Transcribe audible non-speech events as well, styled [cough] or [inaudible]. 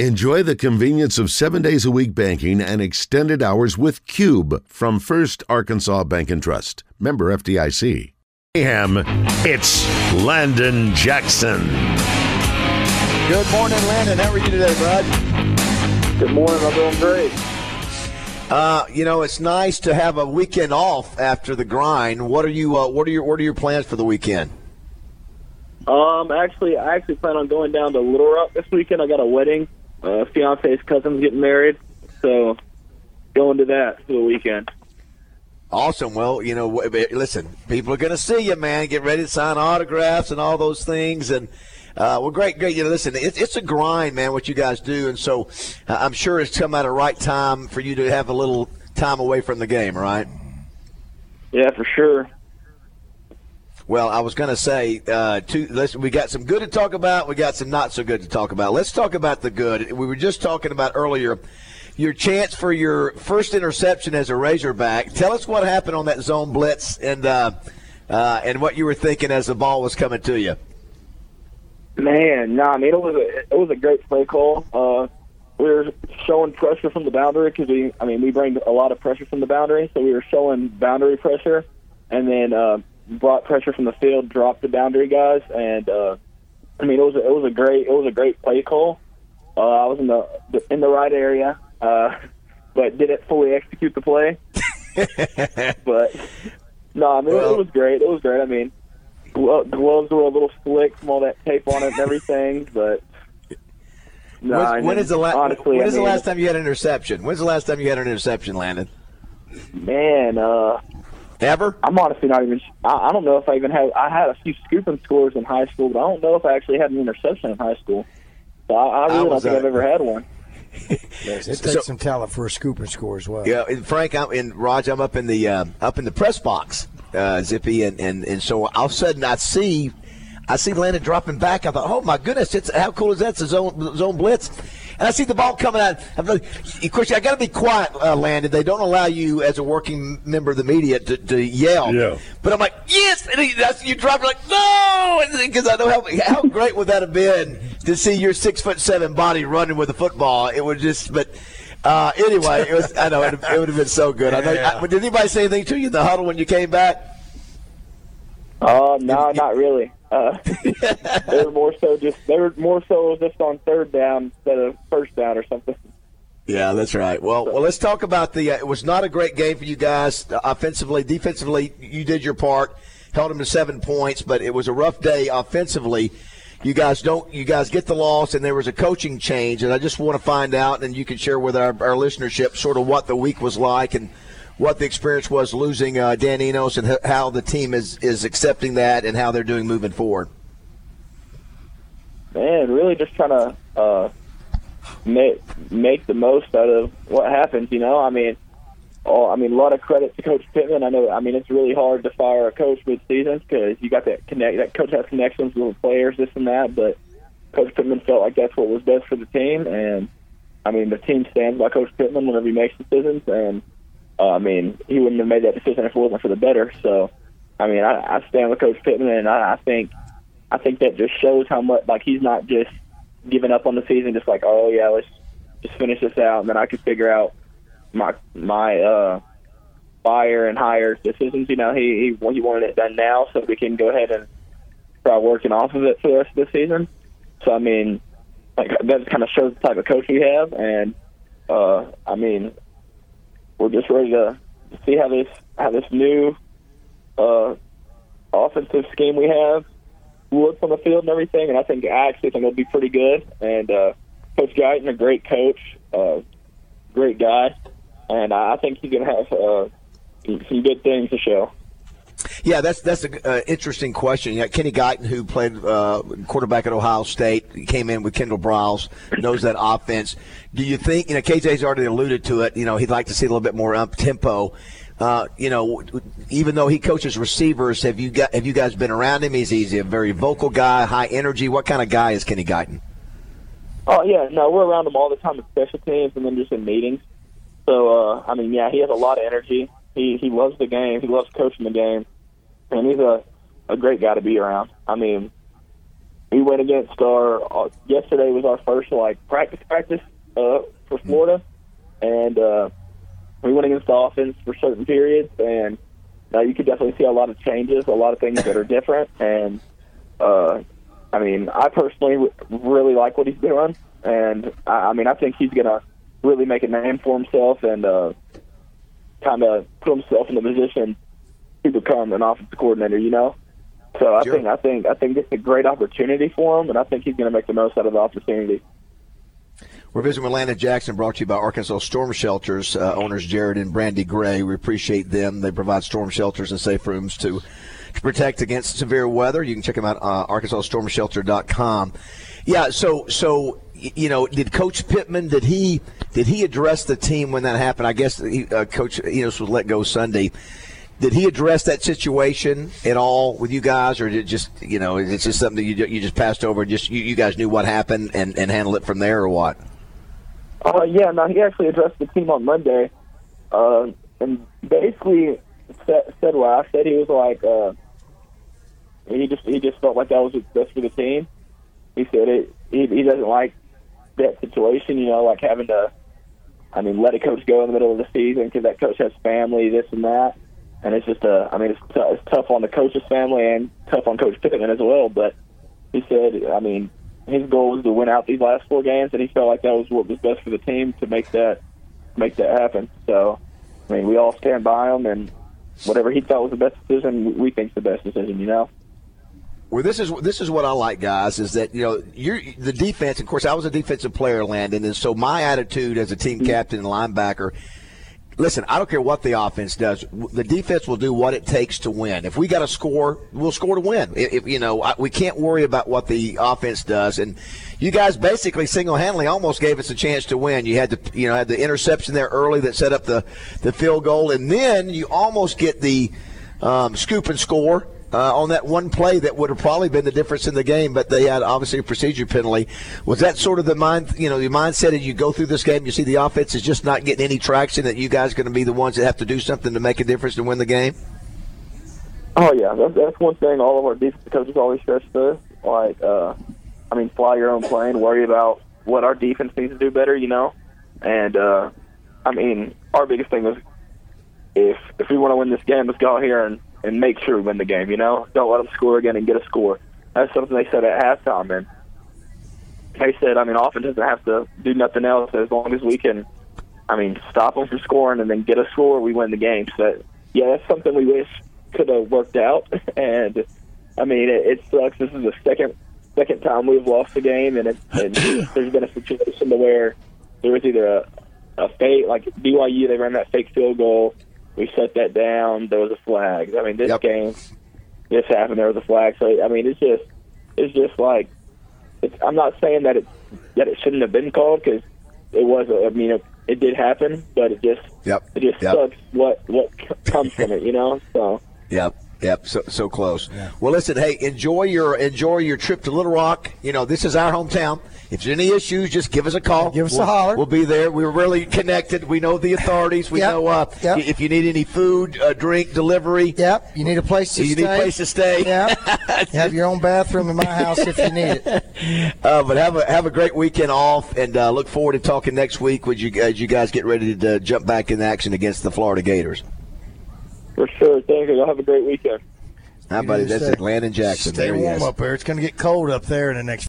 Enjoy the convenience of seven days a week banking and extended hours with Cube from First Arkansas Bank and Trust. Member FDIC. Mayhem, it's Landon Jackson. Good morning, Landon. How are you today, bud? Good morning. I'm doing great. Uh, you know, it's nice to have a weekend off after the grind. What are you? Uh, what are your What are your plans for the weekend? Um, actually, I actually plan on going down to Little Rock this weekend. I got a wedding uh, fiance's cousin's getting married, so going to that for the weekend. Awesome. Well, you know, listen, people are going to see you, man. Get ready to sign autographs and all those things, and uh, well, great, great. You know, listen, it, it's a grind, man. What you guys do, and so uh, I'm sure it's come at a right time for you to have a little time away from the game, right? Yeah, for sure. Well, I was going to say, uh, two, we got some good to talk about. We got some not so good to talk about. Let's talk about the good. We were just talking about earlier your chance for your first interception as a Razorback. Tell us what happened on that zone blitz and uh, uh, and what you were thinking as the ball was coming to you. Man, no, I mean it was a it was a great play call. Uh, we were showing pressure from the boundary because we, I mean, we bring a lot of pressure from the boundary, so we were showing boundary pressure, and then uh, brought pressure from the field, dropped the boundary guys, and uh, I mean it was a, it was a great it was a great play call. Uh, I was in the, in the right area, uh, [laughs] but didn't fully execute the play. [laughs] but no, I mean well, it was great. It was great. I mean, gloves were a little slick from all that tape on it and everything, [laughs] but. No, when, when is the la- honestly, when is I mean, the last time you had an interception? When's the last time you had an interception, Landon? Man, uh, Ever? I'm honestly not even. I, I don't know if I even had. I had a few scooping scores in high school, but I don't know if I actually had an interception in high school. So I, I really I don't think I've ever had one. yes, it takes so, some talent for a scooping score as well. Yeah, and Frank, I'm in Raj. I'm up in the uh, up in the press box, uh, Zippy, and, and and so all of a sudden I see I see Landon dropping back. I thought, oh my goodness, it's how cool is that? It's a zone zone blitz and I see the ball coming out. Of course, I got to be quiet, uh, Landon. They don't allow you as a working member of the media to, to yell. Yeah. But I'm like, yes, and he, that's, you drop like, no, because I know how how great would that have been to see your six foot seven body running with a football. It would just, but. Uh, anyway, it was. I know it, it would have been so good. I know. Yeah. I, did anybody say anything to you in the huddle when you came back? Uh, no, not really. Uh, [laughs] they were more so just they were more so just on third down instead of first down or something. Yeah, that's right. Well, well, let's talk about the. Uh, it was not a great game for you guys offensively, defensively. You did your part, held them to seven points, but it was a rough day offensively. You guys don't. You guys get the loss, and there was a coaching change, and I just want to find out, and you can share with our, our listenership sort of what the week was like and what the experience was losing uh, Dan Enos and how the team is, is accepting that and how they're doing moving forward. Man, really just trying to uh, make make the most out of what happens. You know, I mean, oh, I mean, a lot of credit to Coach Pittman. I know, I mean, it's really hard to fire a coach mid-season because you got that connect. That coach has connections with the players, this and that. But Coach Pittman felt like that's what was best for the team, and I mean, the team stands by Coach Pittman whenever he makes decisions, and uh, I mean, he wouldn't have made that decision if it wasn't for the better. So, I mean, I, I stand with Coach Pittman, and I, I think, I think that just shows how much like he's not just giving up on the season, just like, oh yeah, let's just finish this out, and then I can figure out my my uh, fire and hire decisions. You know, he he he wanted it done now, so we can go ahead and start working off of it for the rest of the season. So, I mean, like that kind of shows the type of coach we have, and uh, I mean, we're just ready to see how this how this new uh, offensive scheme we have looks on the field and everything. And I think I actually think it'll be pretty good. And uh, Coach Guiton, a great coach, uh, great guy, and I think he's to have uh, some good things to show. Yeah, that's that's an uh, interesting question. Yeah, Kenny Guiton, who played uh, quarterback at Ohio State, came in with Kendall Briles, knows that [laughs] offense. Do you think you know KJ's already alluded to it? You know, he'd like to see a little bit more up tempo. Uh, you know, even though he coaches receivers, have you got have you guys been around him? He's he's a very vocal guy, high energy. What kind of guy is Kenny Guiton? Oh yeah, no, we're around him all the time at special teams and then just in meetings. So uh, I mean, yeah, he has a lot of energy. He he loves the game. He loves coaching the game, and he's a a great guy to be around. I mean, we went against our uh, yesterday was our first like practice practice uh, for Florida, and uh, we went against the offense for certain periods, and uh, you could definitely see a lot of changes, a lot of things that are different, and uh, I mean, I personally w- really like what he's doing, and I, I mean, I think he's gonna really make a name for himself and uh, kind of put himself in the position to become an offensive coordinator. You know. So I Sure. think I think I think it's a great opportunity for him, and I think he's going to make the most out of the opportunity. We're visiting with Landon Jackson, brought to you by Arkansas Storm Shelters uh, owners Jared and Brandy Gray. We appreciate them. They provide storm shelters and safe rooms to to protect against severe weather. You can check them out uh, arkansasStormShelter.com. Yeah, so so you know, did Coach Pittman did he did he address the team when that happened? I guess he, uh, Coach Enos was let go Sunday. Did he address that situation at all with you guys, or did just you know is it just something you you just passed over? and Just you, you guys knew what happened and and handled it from there, or what? Uh, yeah, no, he actually addressed the team on Monday, uh, and basically said, said what I said. He was like, uh, he just he just felt like that was best for the team. He said it. He, he doesn't like that situation, you know, like having to, I mean, let a coach go in the middle of the season because that coach has family, this and that, and it's just a. I mean, it's, t- it's tough on the coach's family and tough on Coach Pittman as well. But he said, I mean, his goal was to win out these last four games, and he felt like that was what was best for the team to make that make that happen. So, I mean, we all stand by him, and whatever he thought was the best decision, we think's the best decision. You know. Well, this is this is what I like, guys. Is that you know you're the defense. Of course, I was a defensive player, Landon, and so my attitude as a team mm-hmm. captain and linebacker. Listen, I don't care what the offense does. The defense will do what it takes to win. If we got to score, we'll score to win. If, you know, I, we can't worry about what the offense does. And you guys basically single-handedly almost gave us a chance to win. You had the, you know, had the interception there early that set up the the field goal, and then you almost get the um, scoop and score uh, on that one play that would have probably been the difference in the game, but they had obviously a procedure penalty. Was that sort of the mind, you know, the mindset as you go through this game? You see the offense is just not getting any traction. That you guys are going to be the ones that have to do something to make a difference to win the game. Oh yeah, that's, that's one thing all of our defensive coaches always stress to. Like, uh, I mean, fly your own plane. Worry about what our defense needs to do better. You know, and uh, I mean, our biggest thing was if if we want to win this game, let's go out here and and make sure we win the game. You know, don't let them score again and get a score. That's something they said at halftime, and they said, I mean, offense doesn't have to do nothing else as long as we can. I mean, stop them from scoring and then get a score, we win the game. So, yeah, that's something we wish could have worked out. [laughs] And I mean, it, it sucks. This is the second second time we've lost the game, and, it, and [coughs] there's been a situation to where there was either a a fake like BYU they ran that fake field goal. We shut that down. There was a flag. I mean, this Yep. game, this happened. There was a flag. So I mean, it's just it's just like it's, I'm not saying that it that it shouldn't have been called because it was. I mean, it, it did happen, but it just Yep. it just Yep. sucks what what comes from it, you know. So Yep. Yep, so so close. Well, listen, hey, enjoy your enjoy your trip to Little Rock. You know, this is our hometown. If there's any issues, just give us a call. Give us a We'll- holler. We'll be there. We're really connected. We know the authorities. We Yep. know uh, Yep. if you need any food, uh, drink, delivery. Yep. You need a place to You stay. need a place to stay. Yeah. [laughs] Have your own bathroom in my house if you need it. [laughs] Uh, but have a have a great weekend off, and uh, look forward to talking next week with you as you guys get ready to uh, jump back in action against the Florida Gators. For sure, thank you. Y'all have a great weekend. Hi, buddy? That's stay- it. Landon Jackson. Stay warm is. up there. It's going to get cold up there in the next